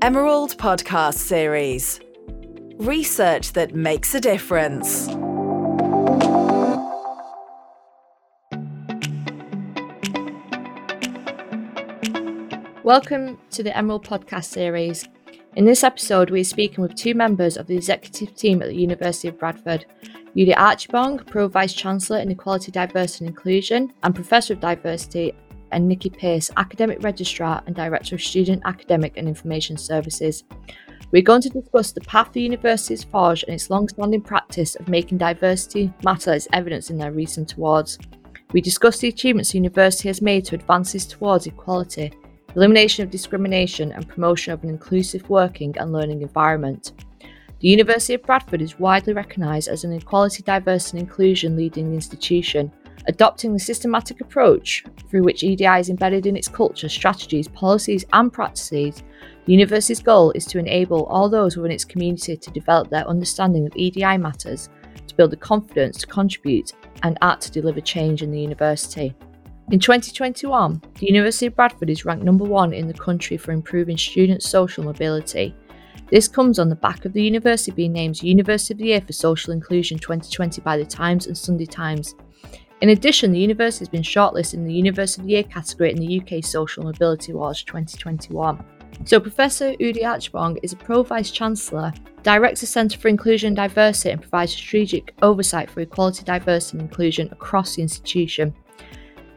Emerald Podcast Series Research that makes a difference. Welcome to the Emerald Podcast Series. In this episode, we are speaking with two members of the executive team at the University of Bradford Udy Archibong, Pro Vice Chancellor in Equality, Diversity and Inclusion, and Professor of Diversity and Nikki Pearce, Academic Registrar and Director of Student Academic and Information Services. We're going to discuss the path the university has forged and its long-standing practice of making diversity matter as evidence in their recent awards. We discuss the achievements the university has made to advances towards equality, elimination of discrimination, and promotion of an inclusive working and learning environment. The University of Bradford is widely recognised as an equality, diversity, and inclusion leading institution, adopting the systematic approach through which EDI is embedded in its culture, strategies, policies, and practices. The university's goal is to enable all those within its community to develop their understanding of EDI matters, to build the confidence to contribute, and act to deliver change in the university. In 2021, the University of Bradford is ranked number one in the country for improving student social mobility. This comes on the back of the university being named University of the Year for Social Inclusion 2020 by the Times and Sunday Times, in addition, the university has been shortlisted in the University of the Year category in the UK Social Mobility Awards 2021. So, Professor Udy Archibong is a Pro Vice Chancellor, directs the Centre for Inclusion and Diversity, and provides strategic oversight for equality, diversity, and inclusion across the institution.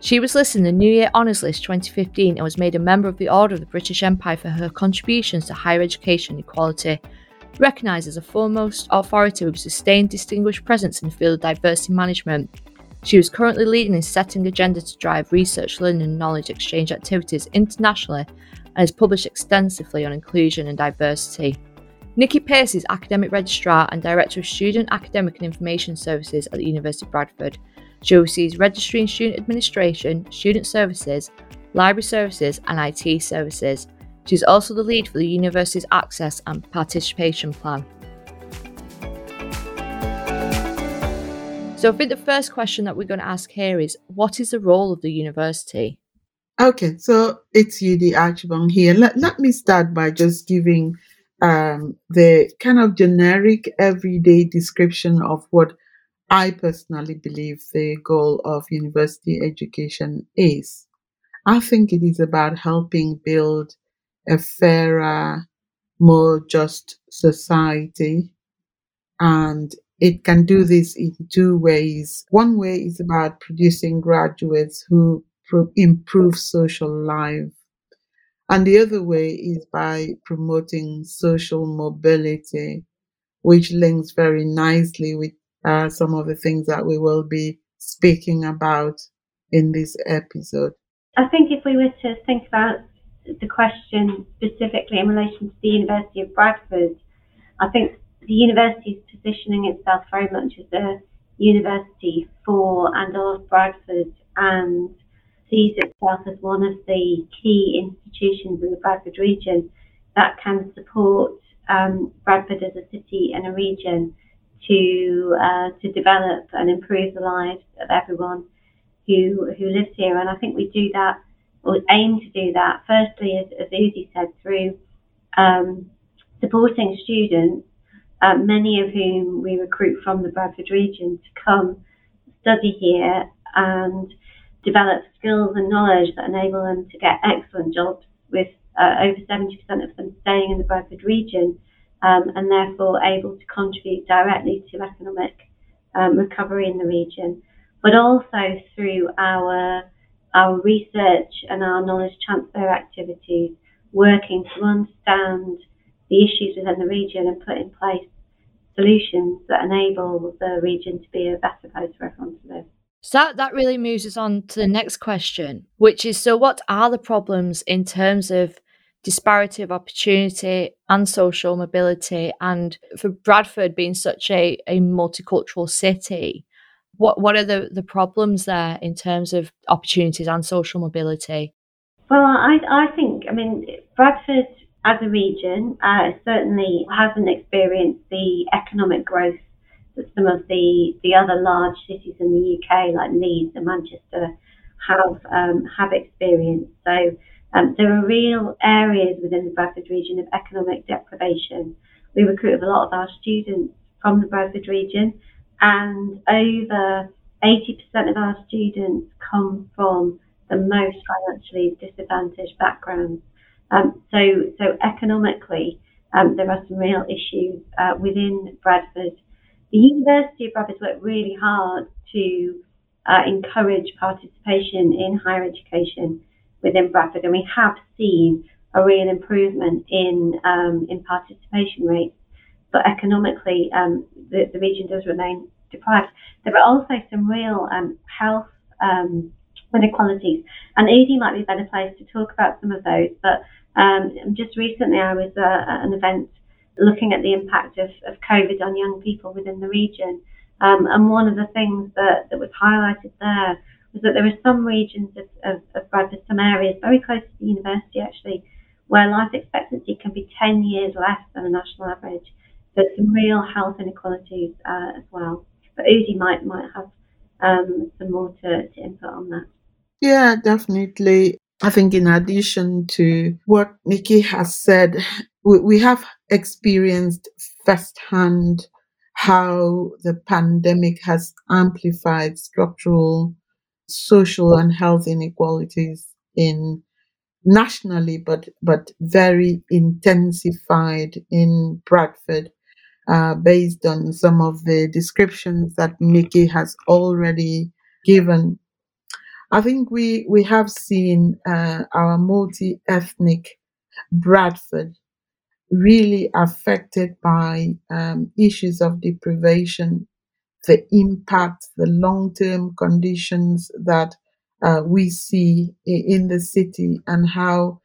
She was listed in the New Year Honours List 2015 and was made a member of the Order of the British Empire for her contributions to higher education equality. Recognised as a foremost authority with sustained distinguished presence in the field of diversity management, she was currently leading in setting agenda to drive research, learning, and knowledge exchange activities internationally and has published extensively on inclusion and diversity. Nikki Pearce is Academic Registrar and Director of Student Academic and Information Services at the University of Bradford. She oversees registry and student administration, student services, library services, and IT services. She is also the lead for the university's Access and Participation Plan. So I think the first question that we're going to ask here is what is the role of the university? Okay, so it's Udy Archibong here. Let, let me start by just giving um, the kind of generic everyday description of what I personally believe the goal of university education is. I think it is about helping build a fairer, more just society and it can do this in two ways. One way is about producing graduates who pro- improve social life. And the other way is by promoting social mobility, which links very nicely with uh, some of the things that we will be speaking about in this episode. I think if we were to think about the question specifically in relation to the University of Bradford, I think the university is positioning itself very much as a university for and of Bradford and sees itself as one of the key institutions in the Bradford region that can support um, Bradford as a city and a region to uh, to develop and improve the lives of everyone who who lives here. And I think we do that or aim to do that. Firstly, as, as Udy said, through um, supporting students uh, many of whom we recruit from the Bradford region to come study here and develop skills and knowledge that enable them to get excellent jobs with uh, over 70% of them staying in the Bradford region um, and therefore able to contribute directly to economic um, recovery in the region, but also through our our research and our knowledge transfer activities, working to understand the issues within the region and put in place solutions that enable the region to be a better place for everyone to live. So that, that really moves us on to the next question, which is so what are the problems in terms of disparity of opportunity and social mobility and for Bradford being such a, a multicultural city, what what are the, the problems there in terms of opportunities and social mobility? Well, I I think I mean Bradford as a region, uh, certainly hasn't experienced the economic growth that some of the, the other large cities in the UK, like Leeds and Manchester, have um, have experienced. So Um, there are real areas within the Bradford region of economic deprivation. We recruit a lot of our students from the Bradford region, and over 80% of our students come from the most financially disadvantaged backgrounds. Um, so, so economically, um, there are some real issues uh, within Bradford. The University of Bradford worked really hard to uh, encourage participation in higher education within Bradford, and we have seen a real improvement in um, in participation rates. But economically, um, the, the, region does remain deprived. There are also some real um, health um, inequalities, and Udy might be better place to talk about some of those. But um, just recently, I was uh, at an event looking at the impact of, of COVID on young people within the region. Um, and one of the things that, that was highlighted there was that there are some regions of, of, of Bradford, some areas very close to the university actually, where life expectancy can be 10 years less than the national average. So some real health inequalities uh, as well. But Udy might might have um, some more to, to input on that. Yeah, definitely. I think in addition to what Nikki has said, we, we have experienced firsthand how the pandemic has amplified structural social and health inequalities in nationally, but but very intensified in Bradford, uh, based on some of the descriptions that Nikki has already given. I think we we have seen uh, our multi-ethnic Bradford really affected by um, issues of deprivation the impact, the long term conditions that uh, we see in the city and how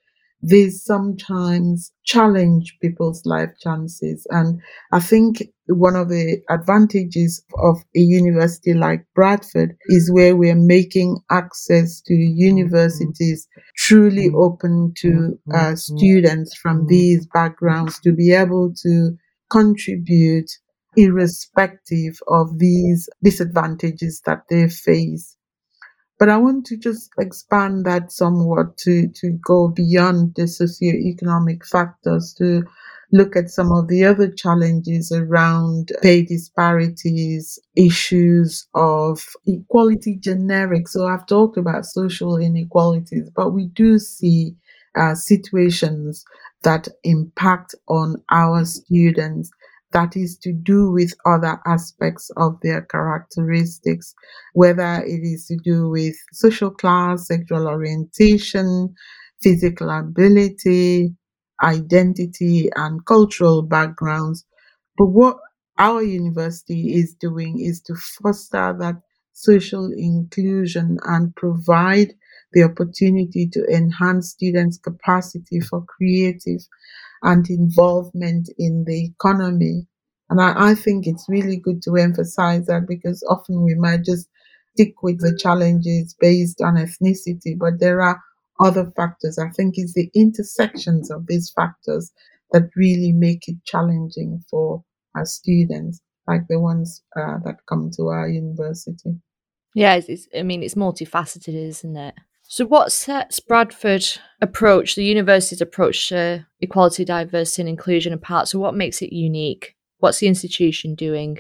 these sometimes challenge people's life chances. And I think one of the advantages of a university like Bradford is where we're making access to universities truly mm-hmm. open to uh, mm-hmm. students from mm-hmm. these backgrounds to be able to contribute irrespective of these disadvantages that they face. But I want to just expand that somewhat to, to go beyond the socioeconomic factors to look at some of the other challenges around pay disparities, issues of equality generic. So I've talked about social inequalities, but we do see uh, situations that impact on our students that is to do with other aspects of their characteristics, whether it is to do with social class, sexual orientation, physical ability, identity, and cultural backgrounds. But what our university is doing is to foster that social inclusion and provide the opportunity to enhance students' capacity for creative and involvement in the economy. And I, I think it's really good to emphasize that because often we might just stick with the challenges based on ethnicity, but there are other factors. I think it's the intersections of these factors that really make it challenging for our students, like the ones uh, that come to our university. Yeah, it's, it's, I mean, it's multifaceted, isn't it? So, what sets Bradford approach, the university's approach to equality, diversity, and inclusion apart? So, what makes it unique? What's the institution doing?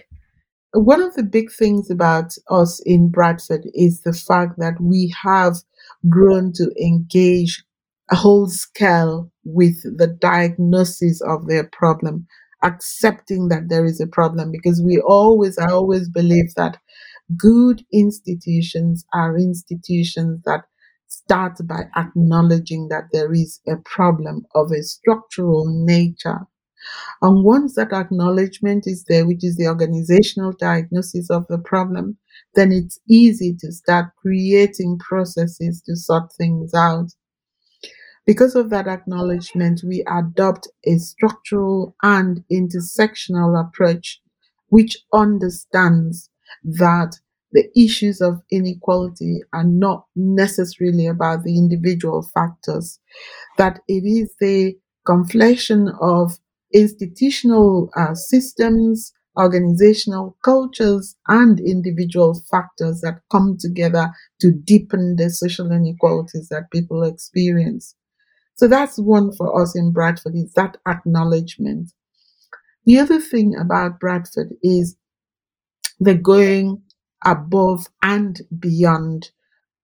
One of the big things about us in Bradford is the fact that we have grown to engage a whole scale with the diagnosis of their problem, accepting that there is a problem because we always, I always believe that good institutions are institutions that start by acknowledging that there is a problem of a structural nature. And once that acknowledgement is there, which is the organizational diagnosis of the problem, then it's easy to start creating processes to sort things out. Because of that acknowledgement, we adopt a structural and intersectional approach which understands that the issues of inequality are not necessarily about the individual factors, that it is the conflation of institutional uh, systems, organizational cultures, and individual factors that come together to deepen the social inequalities that people experience. So that's one for us in Bradford is that acknowledgement. The other thing about Bradford is the going above and beyond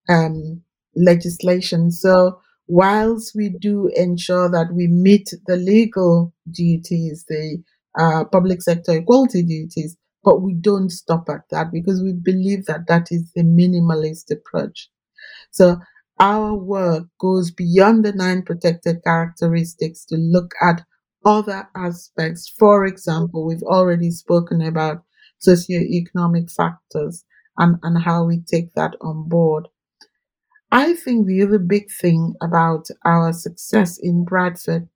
um, legislation. So whilst we do ensure that we meet the legal duties, the uh, public sector equality duties, but we don't stop at that because we believe that that is the minimalist approach. So our work goes beyond the nine protected characteristics to look at other aspects. For example, we've already spoken about socioeconomic factors and, and how we take that on board. I think the other big thing about our success in Bradford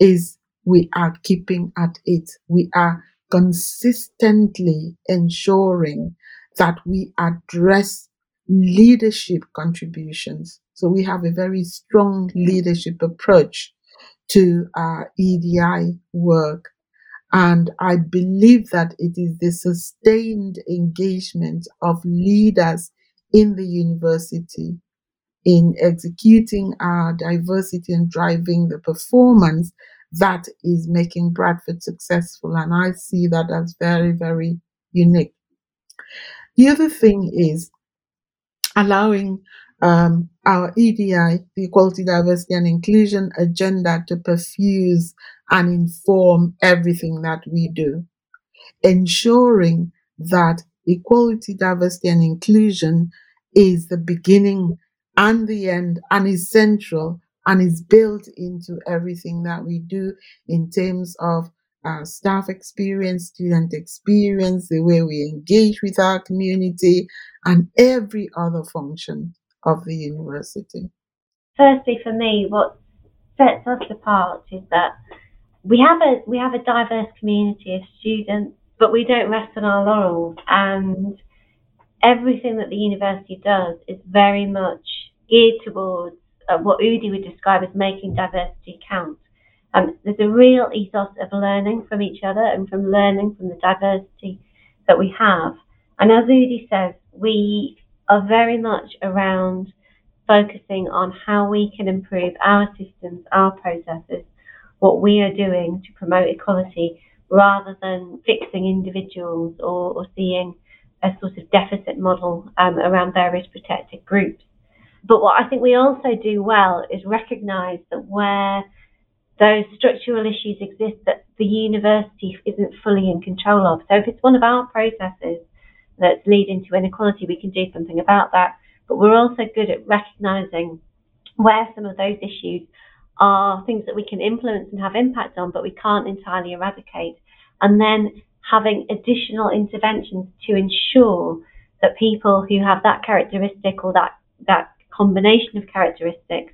is we are keeping at it. We are consistently ensuring that we address leadership contributions. So we have a very strong leadership approach to our EDI work. And I believe that it is the sustained engagement of leaders in the university in executing our diversity and driving the performance that is making Bradford successful. And I see that as very, very unique. The other thing is allowing um, our EDI, the Equality, Diversity and Inclusion agenda to perfuse and inform everything that we do, ensuring that equality, diversity and inclusion is the beginning and the end and is central and is built into everything that we do in terms of uh, staff experience, student experience, the way we engage with our community, and every other function of the university. Firstly, for me, what sets us apart is that we have a we have a diverse community of students, but we don't rest on our laurels, and everything that the university does is very much geared towards uh, what Udy would describe as making diversity count. Um, there's a real ethos of learning from each other and from learning from the diversity that we have. And as Udy says, we are very much around focusing on how we can improve our systems, our processes, what we are doing to promote equality rather than fixing individuals or, or seeing a sort of deficit model um, around various protected groups. But what I think we also do well is recognise that where those structural issues exist that the university isn't fully in control of. So if it's one of our processes that's leading to inequality, we can do something about that. But we're also good at recognising where some of those issues are things that we can influence and have impact on, but we can't entirely eradicate. And then having additional interventions to ensure that people who have that characteristic or that, that combination of characteristics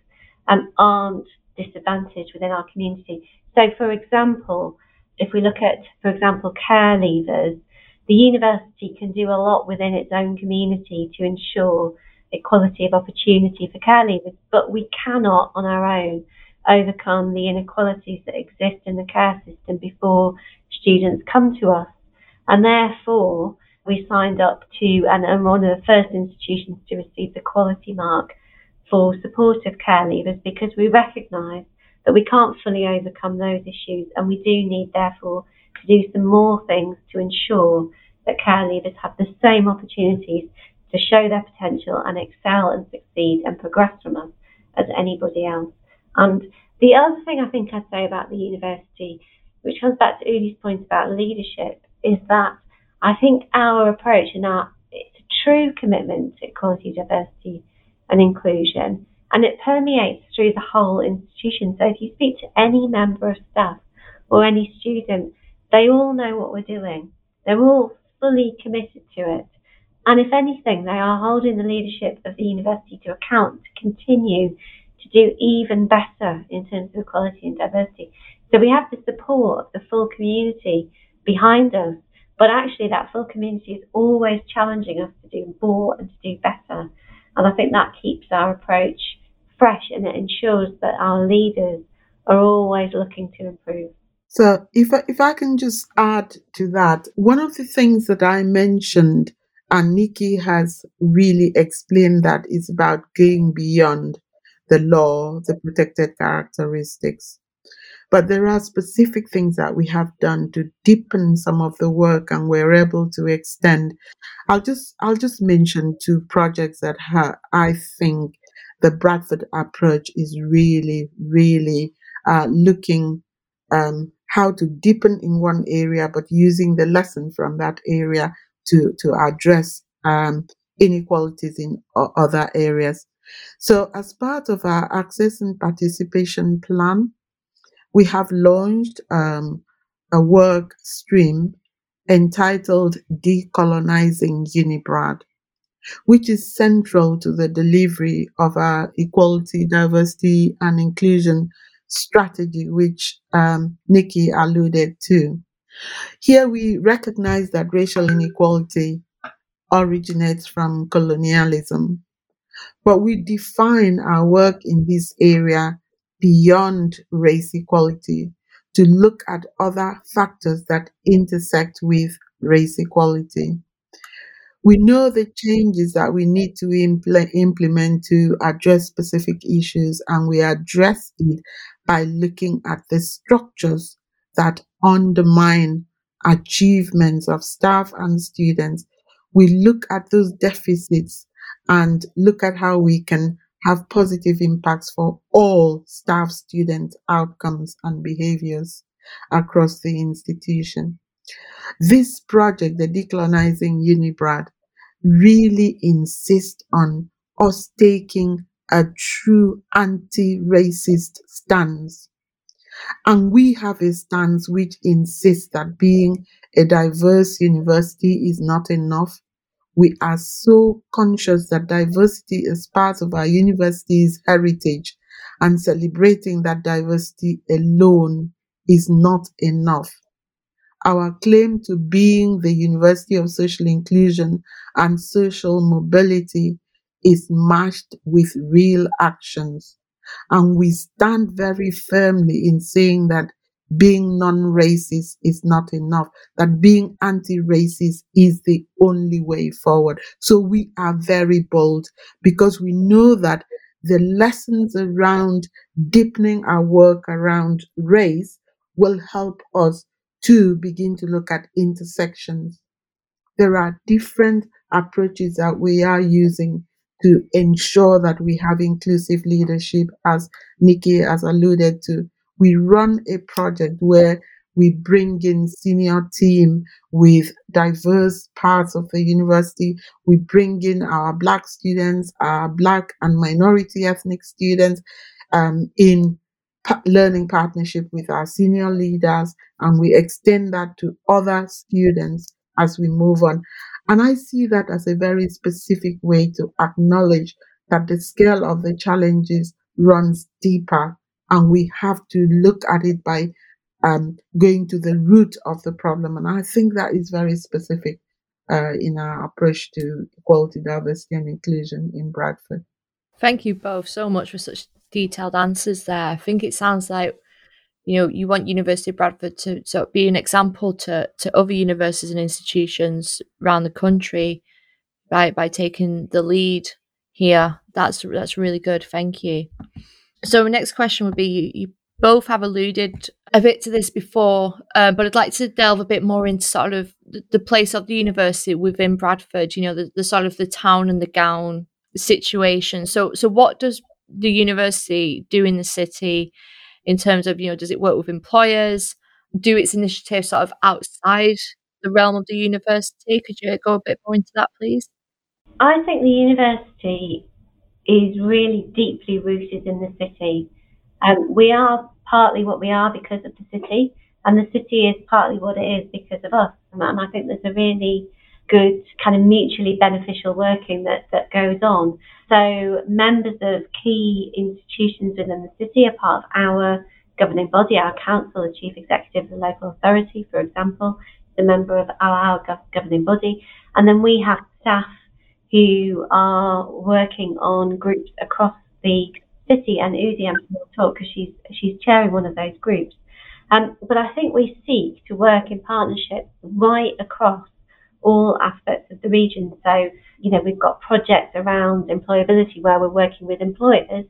um, aren't disadvantaged within our community. So, for example, if we look at, for example, care leavers, the university can do a lot within its own community to ensure equality of opportunity for care leavers, but we cannot on our own overcome the inequalities that exist in the care system before students come to us. And therefore, we signed up to and are one of the first institutions to receive the quality mark for supportive care leavers because we recognise that we can't fully overcome those issues and we do need therefore to do some more things to ensure that care leavers have the same opportunities to show their potential and excel and succeed and progress from us as anybody else. And the other thing I think I'd say about the university, which comes back to Udy's point about leadership, is that I think our approach and our it's a true commitment to equality, diversity, and inclusion, and it permeates through the whole institution. So if you speak to any member of staff or any student, they all know what we're doing. They're all fully committed to it. And if anything, they are holding the leadership of the university to account to continue to do even better in terms of equality and diversity. So we have the support of the full community behind us but actually, that full community is always challenging us to do more and to do better. And I think that keeps our approach fresh and it ensures that our leaders are always looking to improve. So, if I, if I can just add to that, one of the things that I mentioned, and Nikki has really explained that, is about going beyond the law, the protected characteristics. But there are specific things that we have done to deepen some of the work and we're able to extend. I'll just I'll just mention two projects that ha- I think the Bradford approach is really, really uh, looking um, how to deepen in one area, but using the lesson from that area to to address um, inequalities in o- other areas. So, as part of our access and participation plan, we have launched um, a work stream entitled Decolonizing UniBrad, which is central to the delivery of our equality, diversity, and inclusion strategy, which um, Nikki alluded to. Here we recognize that racial inequality originates from colonialism, but we define our work in this area beyond race equality to look at other factors that intersect with race equality. We know the changes that we need to imple- implement to address specific issues, and we address it by looking at the structures that undermine achievements of staff and students. We look at those deficits and look at how we can have positive impacts for all staff, student outcomes, and behaviors across the institution. This project, the Decolonizing Unibrad, really insists on us taking a true anti-racist stance. And we have a stance which insists that being a diverse university is not enough. We are so conscious that diversity is part of our university's heritage, and celebrating that diversity alone is not enough. Our claim to being the University of Social Inclusion and Social Mobility is matched with real actions. And we stand very firmly in saying that being non-racist is not enough, that being anti-racist is the only way forward. So we are very bold because we know that the lessons around deepening our work around race will help us to begin to look at intersections. There are different approaches that we are using to ensure that we have inclusive leadership, as Nikki has alluded to. We run a project where we bring in senior team with diverse parts of the university. We bring in our black students, our black and minority ethnic students um, in pa- learning partnership with our senior leaders, and we extend that to other students as we move on. And I see that as a very specific way to acknowledge that the scale of the challenges runs deeper, and we have to look at it by um, going to the root of the problem. And I think that is very specific uh, in our approach to equality, diversity, and inclusion in Bradford. Thank you both so much for such detailed answers there. I think it sounds like you know you want University of Bradford to sort of be an example to to other universities and institutions around the country by by taking the lead here. That's that's really good. Thank you. So next question would be you, you both have alluded a bit to this before, uh, but I'd like to delve a bit more into sort of the, the place of the university within Bradford. You know, the, the sort of the town and the gown situation. So, so what does the university do in the city in terms of you know does it work with employers? Do its initiatives sort of outside the realm of the university? Could you go a bit more into that, please? I think the university is really deeply rooted in the city. Um, we are partly what we are because of the city, and the city is partly what it is because of us. And I think there's a really good kind of mutually beneficial working that, that goes on. So members of key institutions within the city are part of our governing body, our council, the chief executive of the local authority, for example, is a member of our, governing body. And then we have staff who are working on groups across the city and Udy I'm going to talk because she's she's chairing one of those groups. Um, but I think we seek to work in partnership right across all aspects of the region. So, you know, we've got projects around employability where we're working with employers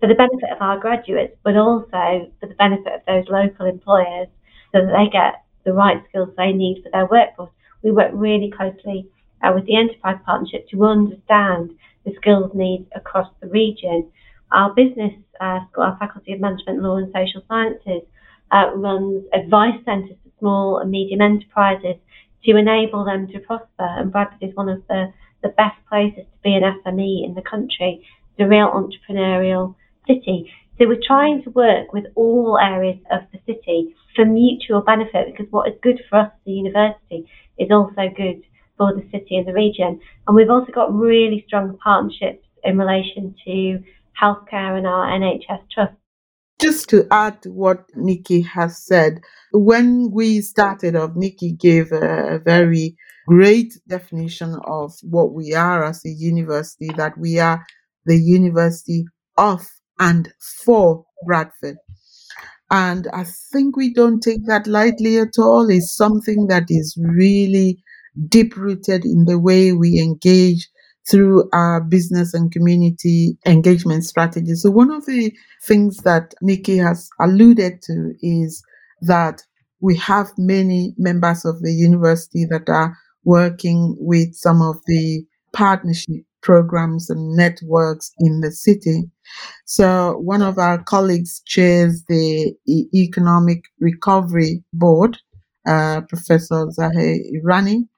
for the benefit of our graduates, but also for the benefit of those local employers so that they get the right skills they need for their workforce. We work really closely uh, with the Enterprise Partnership to understand the skills needs across the region. Our business uh, school, our Faculty of Management, Law and Social Sciences, uh, runs advice centres for small and medium enterprises to enable them to prosper. And Bradford is one of the, the best places to be an SME in the country. It's a real entrepreneurial city. So we're trying to work with all areas of the city for mutual benefit because what is good for us, the university, is also good for the city and the region. And we've also got really strong partnerships in relation to healthcare and our NHS trust. Just to add to what Nikki has said, when we started off, Nikki gave a, a very great definition of what we are as a university, that we are the university of and for Bradford. And I think we don't take that lightly at all. It's something that is really deep rooted in the way we engage through our business and community engagement strategy. So one of the things that Nikki has alluded to is that we have many members of the university that are working with some of the partnership programs and networks in the city. So one of our colleagues chairs the Economic Recovery Board, uh, Professor Zahir Irani,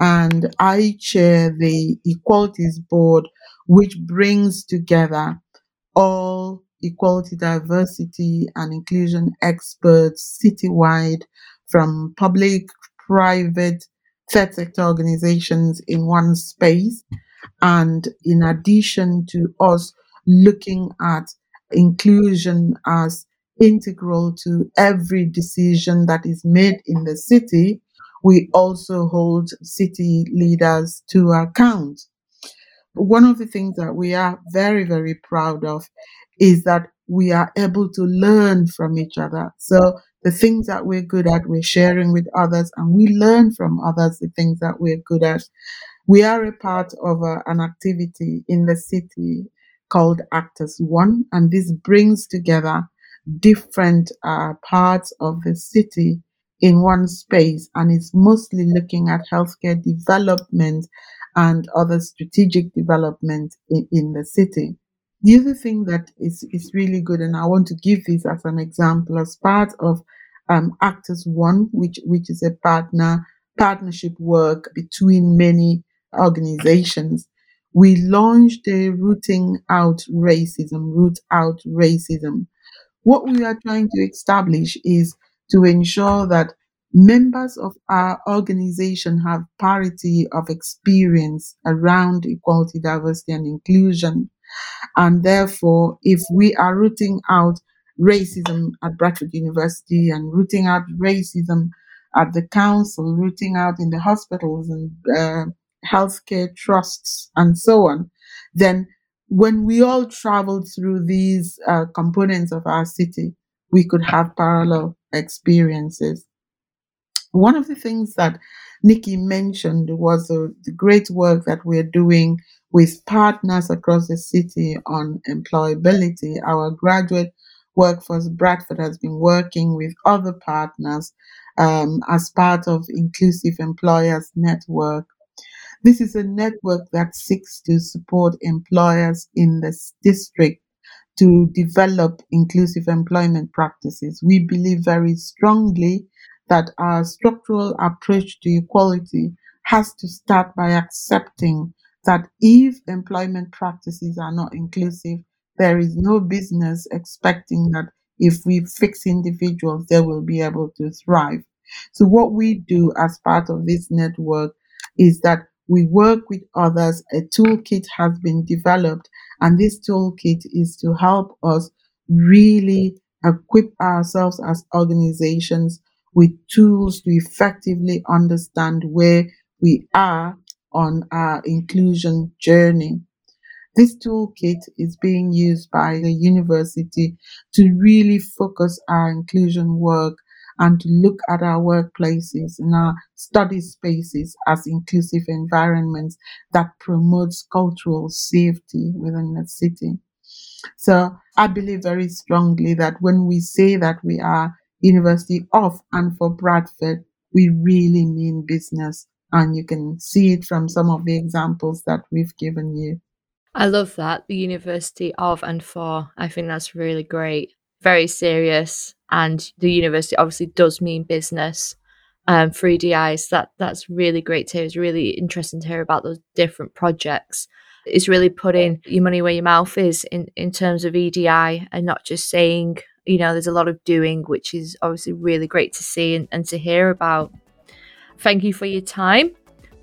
and I chair the Equalities Board, which brings together all equality, diversity, and inclusion experts citywide from public, private, third sector organizations in one space. And in addition to us looking at inclusion as integral to every decision that is made in the city, we also hold city leaders to account. One of the things that we are very, very proud of is that we are able to learn from each other. So the things that we're good at, we're sharing with others, and we learn from others the things that we're good at. We are a part of a, an activity in the city called Act as One, and this brings together different uh, parts of the city in one space and is mostly looking at healthcare development and other strategic development in, in the city. The other thing that is, is really good, and I want to give this as an example as part of um, Act as One, which, which is a partner partnership work between many organizations. We launched a rooting out racism, root out racism. What we are trying to establish is to ensure that members of our organization have parity of experience around equality, diversity, and inclusion. And therefore, if we are rooting out racism at Bradford University and rooting out racism at the council, rooting out in the hospitals and uh, healthcare trusts, and so on, then when we all travel through these uh, components of our city, we could have parallel experiences. One of the things that Nikki mentioned was uh, the great work that we're doing with partners across the city on employability. Our graduate workforce, Bradford, has been working with other partners um, as part of Inclusive Employers Network. This is a network that seeks to support employers in this district to develop inclusive employment practices. We believe very strongly that our structural approach to equality has to start by accepting that if employment practices are not inclusive, there is no business expecting that if we fix individuals, they will be able to thrive. So, what we do as part of this network is that we work with others. A toolkit has been developed, and this toolkit is to help us really equip ourselves as organizations with tools to effectively understand where we are on our inclusion journey. This toolkit is being used by the university to really focus our inclusion work and to look at our workplaces and our study spaces as inclusive environments that promotes cultural safety within the city. So I believe very strongly that when we say that we are University of and for Bradford, we really mean business. And you can see it from some of the examples that we've given you. I love that. The University of and for. I think that's really great. Very serious. And the university obviously does mean business. Um, for EDIs, that that's really great to hear. It's really interesting to hear about those different projects. It's really putting your money where your mouth is in, in terms of EDI and not just saying, you know, there's a lot of doing, which is obviously really great to see and, and to hear about. Thank you for your time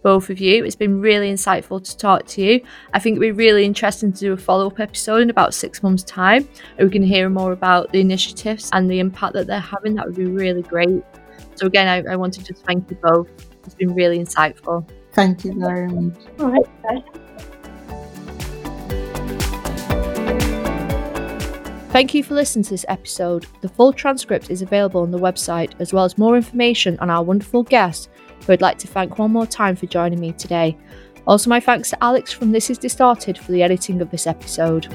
both of you. It's been really insightful to talk to you. I think it'd be really interesting to do a follow up episode in about six months' time. We can hear more about the initiatives and the impact that they're having. That would be really great. So, again, I, I want to just thank you both. It's been really insightful. Thank you very much. All right. Thank you for listening to this episode. The full transcript is available on the website, as well as more information on our wonderful guests who I'd like to thank one more time for joining me today. Also, my thanks to Alex from This Is Distorted for the editing of this episode.